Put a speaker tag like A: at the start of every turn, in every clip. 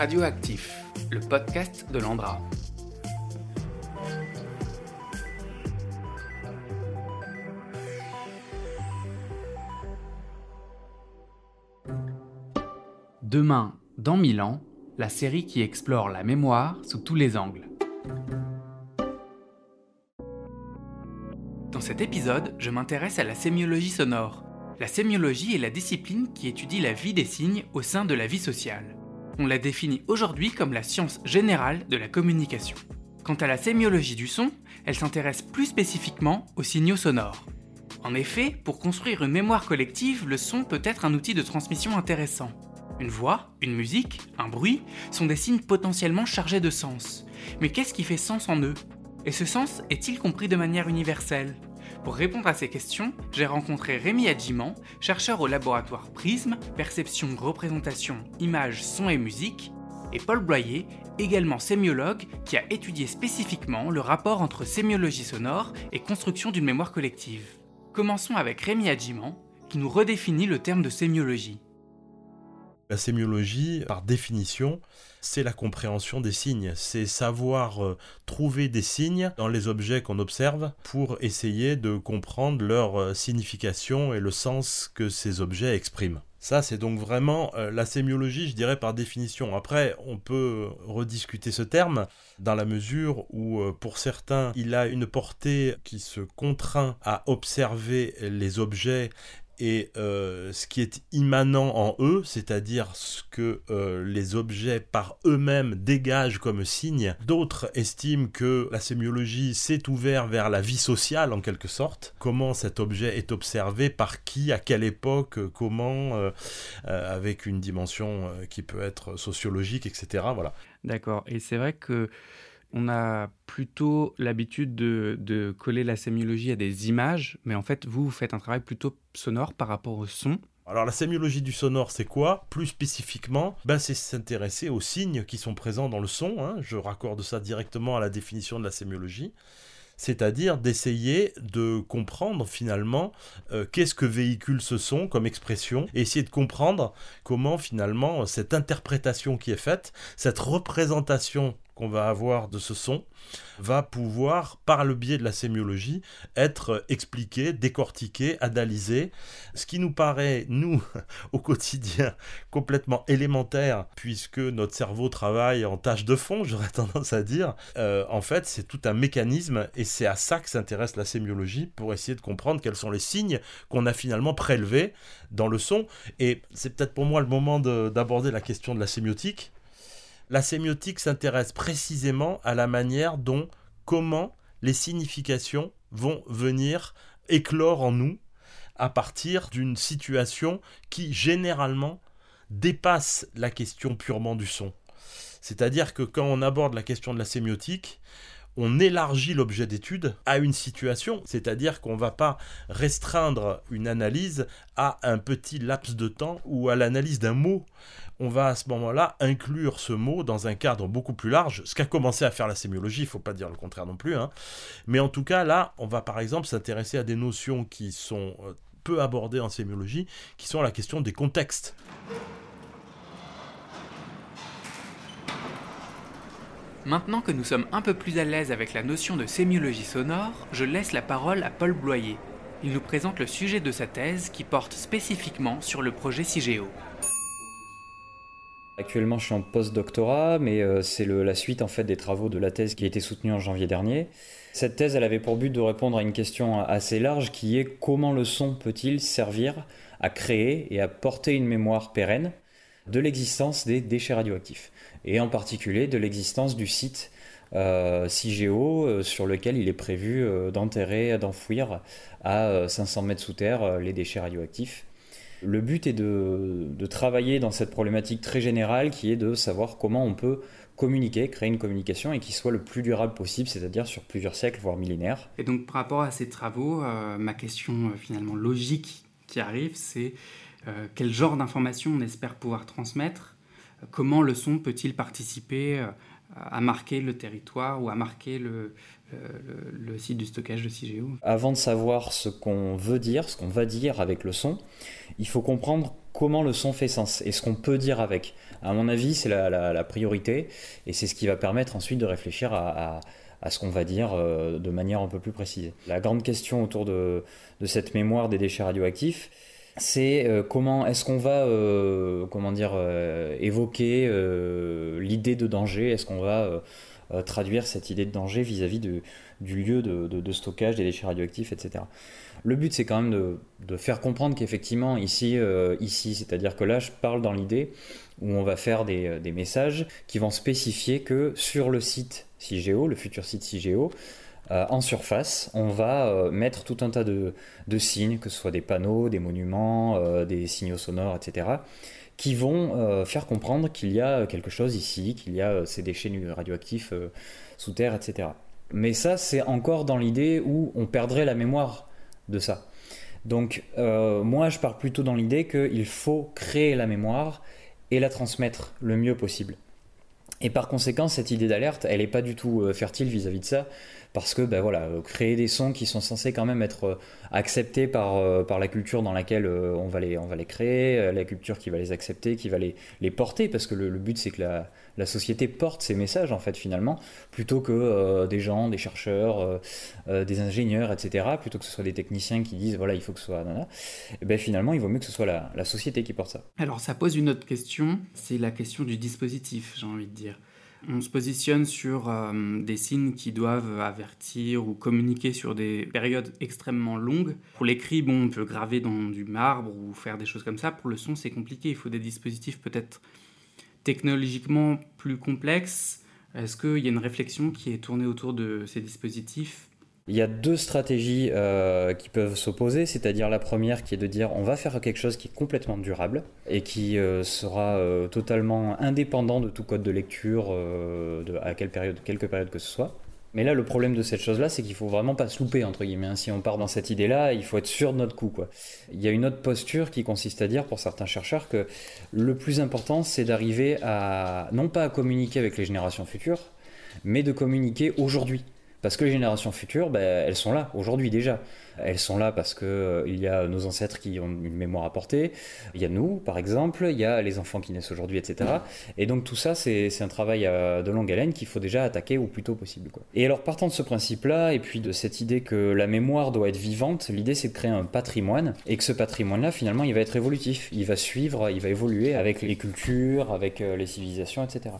A: Radioactif, le podcast de l'Andra. Demain, dans mille ans, la série qui explore la mémoire sous tous les angles. Dans cet épisode, je m'intéresse à la sémiologie sonore. La sémiologie est la discipline qui étudie la vie des signes au sein de la vie sociale. On la définit aujourd'hui comme la science générale de la communication. Quant à la sémiologie du son, elle s'intéresse plus spécifiquement aux signaux sonores. En effet, pour construire une mémoire collective, le son peut être un outil de transmission intéressant. Une voix, une musique, un bruit sont des signes potentiellement chargés de sens. Mais qu'est-ce qui fait sens en eux? Et ce sens est-il compris de manière universelle? Pour répondre à ces questions, j'ai rencontré Rémi Adjiman, chercheur au laboratoire Prisme, perception, représentation, image, son et musique, et Paul Bloyer, également sémiologue, qui a étudié spécifiquement le rapport entre sémiologie sonore et construction d'une mémoire collective. Commençons avec Rémi Adjiman, qui nous redéfinit le terme de sémiologie.
B: La sémiologie, par définition, c'est la compréhension des signes. C'est savoir euh, trouver des signes dans les objets qu'on observe pour essayer de comprendre leur euh, signification et le sens que ces objets expriment. Ça, c'est donc vraiment euh, la sémiologie, je dirais, par définition. Après, on peut rediscuter ce terme dans la mesure où, pour certains, il a une portée qui se contraint à observer les objets et euh, ce qui est immanent en eux, c'est-à-dire ce que euh, les objets par eux-mêmes dégagent comme signe. D'autres estiment que la sémiologie s'est ouverte vers la vie sociale en quelque sorte. Comment cet objet est observé, par qui, à quelle époque, comment, euh, avec une dimension qui peut être sociologique, etc. Voilà.
A: D'accord. Et c'est vrai que on a plutôt l'habitude de, coller la sémiologie à des images, mais en fait, vous, vous faites un travail plutôt sonore par rapport au son.
B: Alors la sémiologie du sonore, c'est quoi? Plus spécifiquement, ben, c'est s'intéresser aux signes qui sont présents dans le son. Hein. Je raccorde ça directement à la définition de la sémiologie c'est-à-dire d'essayer de comprendre finalement euh, qu'est-ce que véhicule ce son comme expression, et essayer de comprendre comment finalement cette interprétation qui est faite, cette représentation qu'on va avoir de ce son va pouvoir, par le biais de la sémiologie, être expliqué, décortiqué, analysé, ce qui nous paraît, nous, au quotidien, complètement élémentaire, puisque notre cerveau travaille en tâche de fond, j'aurais tendance à dire, euh, en fait, c'est tout un mécanisme, et c'est à ça que s'intéresse la sémiologie, pour essayer de comprendre quels sont les signes qu'on a finalement prélevés dans le son, et c'est peut-être pour moi le moment d'aborder la question de la sémiotique, la sémiotique s'intéresse précisément à la manière dont, comment les significations vont venir éclore en nous à partir d'une situation qui généralement dépasse la question purement du son. C'est-à-dire que quand on aborde la question de la sémiotique, on élargit l'objet d'étude à une situation, c'est-à-dire qu'on ne va pas restreindre une analyse à un petit laps de temps ou à l'analyse d'un mot on va à ce moment-là inclure ce mot dans un cadre beaucoup plus large, ce qu'a commencé à faire la sémiologie, il ne faut pas dire le contraire non plus. Hein. Mais en tout cas, là, on va par exemple s'intéresser à des notions qui sont euh, peu abordées en sémiologie, qui sont la question des contextes.
A: Maintenant que nous sommes un peu plus à l'aise avec la notion de sémiologie sonore, je laisse la parole à Paul Bloyer. Il nous présente le sujet de sa thèse qui porte spécifiquement sur le projet CIGEO.
C: Actuellement, je suis en post-doctorat, mais euh, c'est la suite en fait des travaux de la thèse qui a été soutenue en janvier dernier. Cette thèse, avait pour but de répondre à une question assez large qui est comment le son peut-il servir à créer et à porter une mémoire pérenne de l'existence des déchets radioactifs, et en particulier de l'existence du site euh, CIGEO euh, sur lequel il est prévu d'enterrer, d'enfouir à 500 mètres sous terre les déchets radioactifs le but est de, travailler dans cette problématique très générale qui est de savoir comment on peut communiquer, créer une communication et qui soit le plus durable possible, c'est-à-dire sur plusieurs siècles, voire millénaires.
A: Et donc par rapport à ces travaux, euh, ma question euh, finalement logique qui arrive, c'est euh, quel genre d'informations on espère pouvoir transmettre? Comment le son peut-il participer à marquer le territoire ou à marquer le, le, site du stockage de CIGEO
C: Avant de savoir ce qu'on veut dire, ce qu'on va dire avec le son, il faut comprendre comment le son fait sens et ce qu'on peut dire avec. À mon avis, c'est la, priorité et c'est ce qui va permettre ensuite de réfléchir à, ce qu'on va dire euh, de manière un peu plus précise. La grande question autour de, cette mémoire des déchets radioactifs, c'est euh, comment est-ce qu'on va euh, comment dire évoquer l'idée de danger? Est-ce qu'on va traduire cette idée de danger vis-à-vis du lieu de, stockage des déchets radioactifs, etc. Le but, c'est quand même de, faire comprendre qu'effectivement, ici, euh, ici c'est-à-dire que là, je parle dans l'idée où on va faire des, euh, messages qui vont spécifier que sur le site CIGEO, le futur site CIGEO, euh, en surface, on va mettre tout un tas de, signes, que ce soit des panneaux, des monuments, des signaux sonores, etc., qui vont faire comprendre qu'il y a quelque chose ici, qu'il y a ces déchets radioactifs sous terre, etc. Mais ça, c'est encore dans l'idée où on perdrait la mémoire de ça. Donc euh, moi, je pars plutôt dans l'idée qu'il faut créer la mémoire et la transmettre le mieux possible. Et par conséquent, cette idée d'alerte, elle n'est pas du tout euh, fertile vis-à-vis de ça, parce que ben voilà, euh, créer des sons qui sont censés quand même être acceptés par, par la culture dans laquelle on, va les, on va les créer, la culture qui va les accepter, qui va les, les porter, parce que le but c'est que la, la société porte ces messages en fait finalement, plutôt que euh, des gens, des chercheurs, euh, euh, des ingénieurs, etc., plutôt que ce soit des techniciens qui disent voilà il faut que ce soit... et eh ben finalement il vaut mieux que ce soit la, la société qui porte ça.
A: Alors ça pose une autre question, c'est la question du dispositif j'ai envie de dire. On se positionne sur des signes qui doivent avertir ou communiquer sur des périodes extrêmement longues. Pour l'écrit, bon, on peut graver dans du marbre ou faire des choses comme ça. Pour le son, c'est compliqué. Il faut des dispositifs peut-être technologiquement plus complexe. Est-ce qu'il y a une réflexion qui est tournée autour de ces dispositifs?
C: Il y a deux stratégies euh, qui peuvent s'opposer, c'est-à-dire la première qui est de dire on va faire quelque chose qui est complètement durable et qui euh, sera euh, totalement indépendant de tout code de lecture, à quelle période, quelque période que ce soit. Mais là, le problème de cette chose-là, c'est qu'il faut vraiment pas se louper, entre guillemets. Hein. Si on part dans cette idée-là, il faut être sûr de notre coup, quoi. Il y a une autre posture qui consiste à dire, pour certains chercheurs, que le plus important, c'est d'arriver à, non pas à communiquer avec les générations futures, mais de communiquer aujourd'hui. Parce que les générations futures, ben, elles sont là, aujourd'hui déjà. Elles sont là parce qu'il euh, il y a nos ancêtres qui ont une mémoire à porter, il y a nous, par exemple, il y a les enfants qui naissent aujourd'hui, etc. Et donc tout ça, c'est un travail euh, de longue haleine qu'il faut déjà attaquer au plus tôt possible. Et alors partant de ce principe-là, et puis de cette idée que la mémoire doit être vivante, l'idée c'est de créer un patrimoine, et que ce patrimoine-là, finalement, il va être évolutif, il va suivre, il va évoluer avec les cultures, avec euh, les civilisations, etc.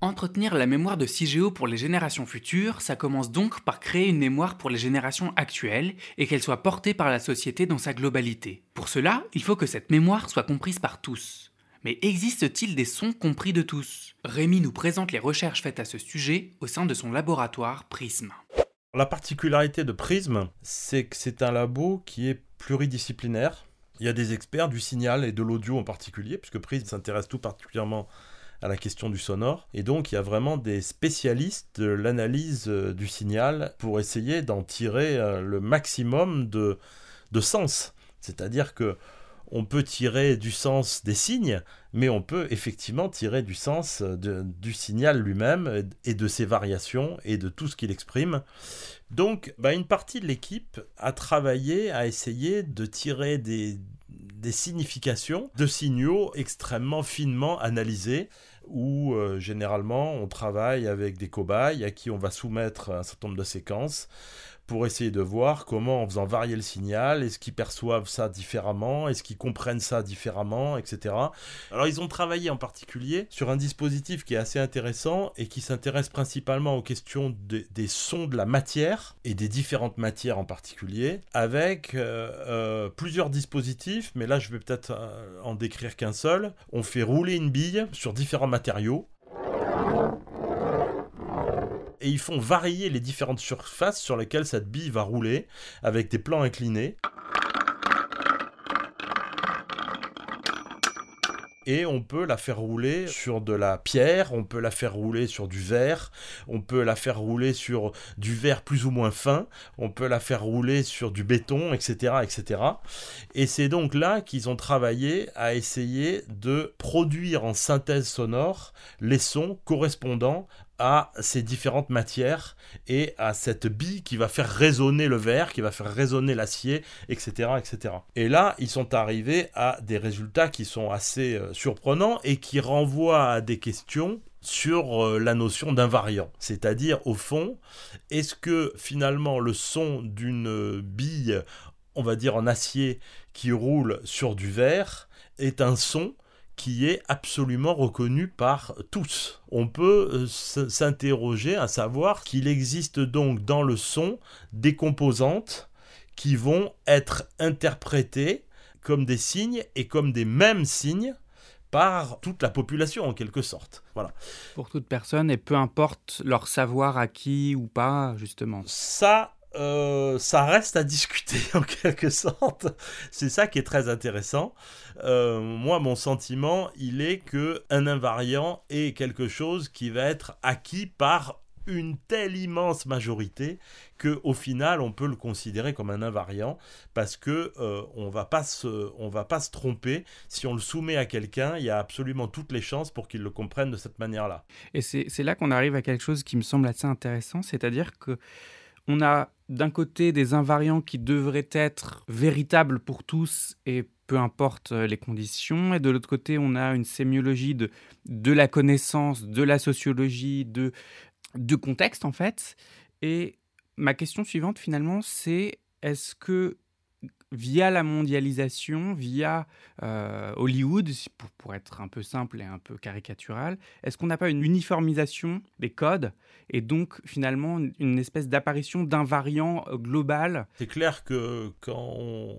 A: Entretenir la mémoire de CIGEO pour les générations futures, ça commence donc par créer une mémoire pour les générations actuelles et qu'elle soit portée par la société dans sa globalité. Pour cela, il faut que cette mémoire soit comprise par tous. Mais existe-t-il des sons compris de tous? Rémi nous présente les recherches faites à ce sujet au sein de son laboratoire Prism.
B: La particularité de Prism, c'est que c'est un labo qui est pluridisciplinaire. Il y a des experts du signal et de l'audio en particulier, puisque Prism s'intéresse tout particulièrement à la question du sonore. Et donc il y a vraiment des spécialistes de l'analyse euh, du signal pour essayer d'en tirer euh, le maximum de, de sens. C'est-à-dire que on peut tirer du sens des signes, mais on peut effectivement tirer du sens de, du signal lui-même et de ses variations et de tout ce qu'il exprime. Donc, bah, une partie de l'équipe a travaillé à essayer de tirer des, des significations de signaux extrêmement finement analysés où euh, généralement on travaille avec des cobayes à qui on va soumettre un certain nombre de séquences pour essayer de voir comment, en faisant varier le signal, est-ce qu'ils perçoivent ça différemment, est-ce qu'ils comprennent ça différemment, etc. Alors ils ont travaillé en particulier sur un dispositif qui est assez intéressant et qui s'intéresse principalement aux questions des sons de la matière et des différentes matières en particulier, avec euh, euh, plusieurs dispositifs, mais là je vais peut-être euh, en décrire qu'un seul. On fait rouler une bille sur différents matériaux et ils font varier les différentes surfaces sur lesquelles cette bille va rouler avec des plans inclinés. et on peut la faire rouler sur de la pierre, on peut la faire rouler sur du verre, on peut la faire rouler sur du verre plus ou moins fin, on peut la faire rouler sur du béton, etc. etc. Et c'est donc là qu'ils ont travaillé à essayer de produire en synthèse sonore les sons correspondant à ces différentes matières et à cette bille qui va faire résonner le verre, qui va faire résonner l'acier, etc., etc. Et là, ils sont arrivés à des résultats qui sont assez euh, surprenants et qui renvoient à des questions sur euh, la notion d'invariant. C'est-à-dire, au fond, est-ce que finalement le son d'une bille, on va dire en acier, qui roule sur du verre, est un son qui est absolument reconnu par tous. On peut euh, s'interroger à savoir qu'il existe donc dans le son des composantes qui vont être interprétées comme des signes et comme des mêmes signes par toute la population en quelque sorte. Voilà.
A: Pour toute personne et peu importe leur savoir acquis ou pas justement.
B: Ça euh, ça reste à discuter en quelque sorte. C'est ça qui est très intéressant. Euh, moi, mon sentiment, il est que un invariant est quelque chose qui va être acquis par une telle immense majorité que au final on peut le considérer comme un invariant parce que euh, on va pas se on va pas se tromper si on le soumet à quelqu'un il y a absolument toutes les chances pour qu'il le comprenne de cette manière là
A: et c'est là qu'on arrive à quelque chose qui me semble assez intéressant c'est-à-dire que on a d'un côté des invariants qui devraient être véritables pour tous et peu importe euh, les conditions, et de l'autre côté on a une sémiologie de, de la connaissance, de la sociologie, de, de contexte en fait. Et ma question suivante finalement c'est est-ce que via la mondialisation, via euh, Hollywood, pour, pour, être un peu simple et un peu caricatural, est-ce qu'on n'a pas une uniformisation des codes et donc finalement une espèce d'apparition d'un variant euh, global?
B: C'est clair que quand on,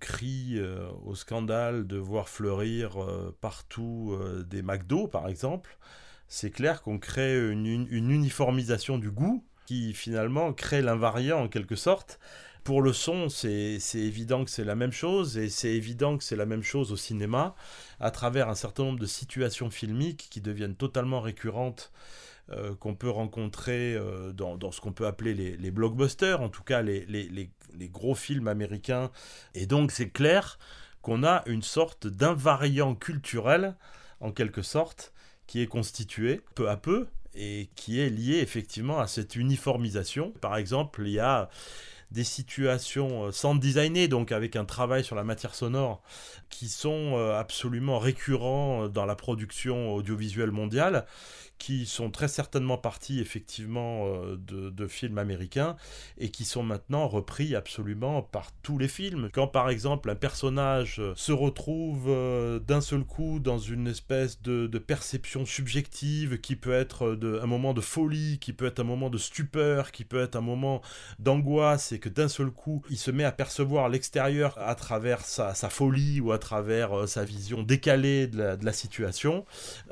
B: crie euh, au scandale de voir fleurir partout des McDo par exemple, c'est clair qu'on crée une uniformisation du goût qui finalement crée l'invariant en quelque sorte. Pour le son, c'est évident que c'est la même chose, et c'est évident que c'est la même chose au cinéma, à travers un certain nombre de situations filmiques qui deviennent totalement récurrentes, euh, qu'on peut rencontrer euh, dans, ce qu'on peut appeler les, blockbusters, en tout cas les, les gros films américains. Et donc c'est clair qu'on a une sorte d'invariant culturel, en quelque sorte, qui est constitué peu à peu et qui est lié effectivement à cette uniformisation. Par exemple, il y a des situations euh, sans designer, donc avec un travail sur la matière sonore, qui sont euh, absolument récurrents dans la production audiovisuelle mondiale, qui sont très certainement partis effectivement euh, de, films américains et qui sont maintenant repris absolument par tous les films. Quand par exemple un personnage se retrouve euh, d'un seul coup dans une espèce de, perception subjective qui peut être de, un moment de folie, qui peut être un moment de stupeur, qui peut être un moment d'angoisse et que d'un seul coup il se met à percevoir l'extérieur à travers sa, folie ou à travers euh, sa vision décalée de la, situation,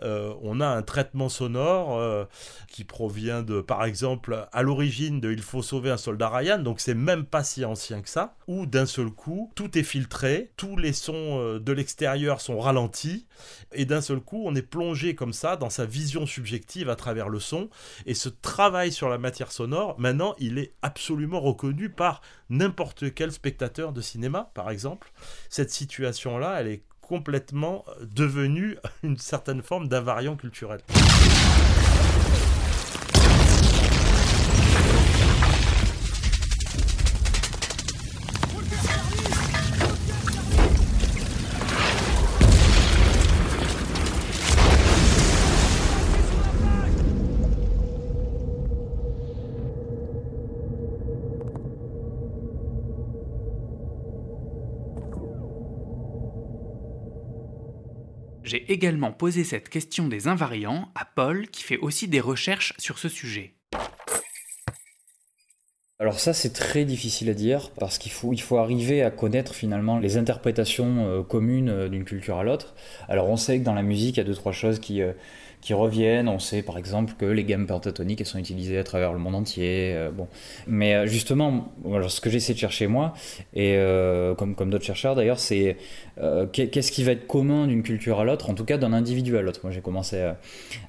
B: on a un traitement sonore euh, qui provient de, par exemple, à l'origine de Il faut sauver un soldat Ryan, donc c'est même pas si ancien que ça, où d'un seul coup, tout est filtré, tous les sons euh, de l'extérieur sont ralentis, et d'un seul coup, on est plongé comme ça dans sa vision subjective à travers le son, et ce travail sur la matière sonore, maintenant, il est absolument reconnu par n'importe quel spectateur de cinéma, par exemple. Cette situation-là, elle est complètement devenue une certaine forme d'invariant culturel.
A: J'ai également posé cette question des invariants à Paul qui fait aussi des recherches sur ce sujet.
C: Alors ça c'est très difficile à dire parce qu'il faut, faut arriver à connaître finalement les interprétations euh, communes euh, d'une culture à l'autre. Alors on sait que dans la musique il y a deux trois choses qui, euh, qui reviennent. On sait par exemple que les gammes pentatoniques elles sont utilisées à travers le monde entier. Euh, bon. Mais euh, justement, ce que j'essaie de chercher moi, et euh, comme, comme d'autres chercheurs d'ailleurs, c'est qu'est-ce qui va être commun d'une culture à l'autre, en tout cas d'un individu à l'autre. Moi j'ai commencé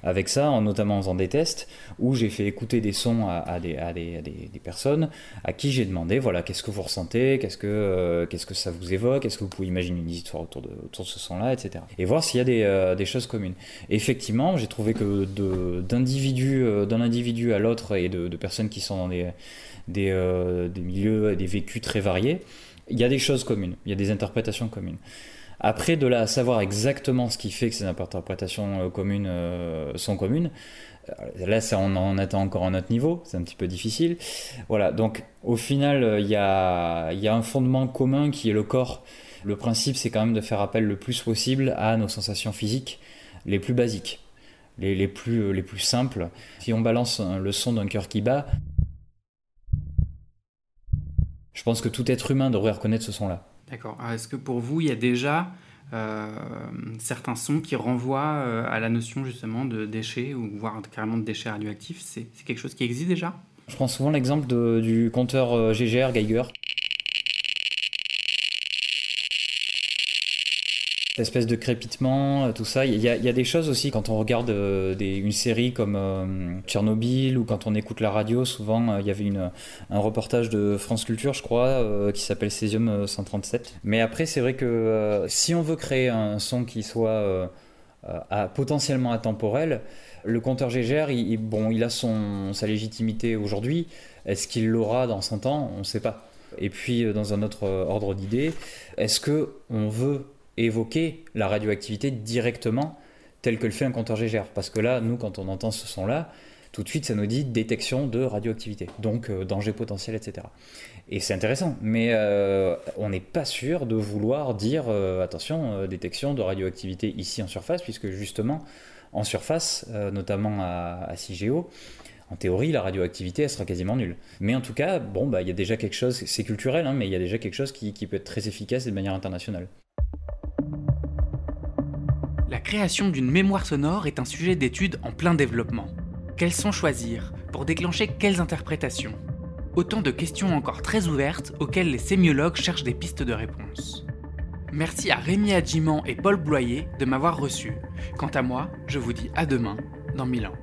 C: avec ça, en, notamment en faisant des tests, où j'ai fait écouter des sons à, des, à, des, des, personnes à qui j'ai demandé, voilà, qu'est-ce que vous ressentez, qu'est-ce que, qu'est-ce que ça vous évoque, est-ce que vous pouvez imaginer une histoire autour de, autour de ce son-là, etc. Et voir s'il y a des, des choses communes. effectivement, J'ai trouvé que d'individu d'un individu à l'autre et de, personnes qui sont dans des, des, milieux, des vécus très variés, il y a des choses communes, il y a des interprétations communes. Après, de là à savoir exactement ce qui fait que ces interprétations communes sont communes, Là, ça, on en attend encore un autre niveau, c'est un petit peu difficile. Voilà, donc au final, il y a un fondement commun qui est le corps. Le principe, c'est quand même de faire appel le plus possible à nos sensations physiques les plus basiques, les, les plus, les plus simples. Si on balance le son d'un cœur qui bat, je pense que tout être humain devrait reconnaître ce son-là.
A: D'accord. Est-ce que pour vous, il y a déjà euh, certains sons qui renvoient euh, à la notion justement de déchets ou voire carrément de déchets radioactifs? C'est quelque chose qui existe déjà?
C: Je prends souvent l'exemple du compteur GGR euh, Geiger espèce de crépitement, euh, tout ça. Il y, a, des choses aussi quand on regarde euh, une série comme euh, Tchernobyl ou quand on écoute la radio. Souvent, il y avait un reportage de France Culture, je crois, qui s'appelle Césium 137. Mais après, c'est vrai que si on veut créer un son qui soit potentiellement atemporel, le compteur GGR, il, bon, il a son, sa légitimité aujourd'hui. Est-ce qu'il l'aura dans 100 ans? On ne sait pas. Et puis, dans un autre ordre d'idée, est-ce que on veut évoquer la radioactivité directement tel que le fait un compteur GGR. Parce que là, nous, quand on entend ce son-là, tout de suite, ça nous dit détection de radioactivité, donc euh, danger potentiel, etc. Et c'est intéressant, mais euh, on n'est pas sûr de vouloir dire, euh, attention, détection de radioactivité ici en surface, puisque justement, en surface, notamment à, à CIGEO, en théorie, la radioactivité, elle sera quasiment nulle. Mais en tout cas, bon, bah, il y a déjà quelque chose, c'est culturel, hein, mais il y a déjà quelque chose qui, qui peut être très efficace de manière internationale
A: création d'une mémoire sonore est un sujet d'étude en plein développement. Quels son choisir Pour déclencher quelles interprétations? Autant de questions encore très ouvertes auxquelles les sémiologues cherchent des pistes de réponse. Merci à Rémi Adjiman et Paul Bloyer de m'avoir reçu. Quant à moi, je vous dis à demain, dans mille ans.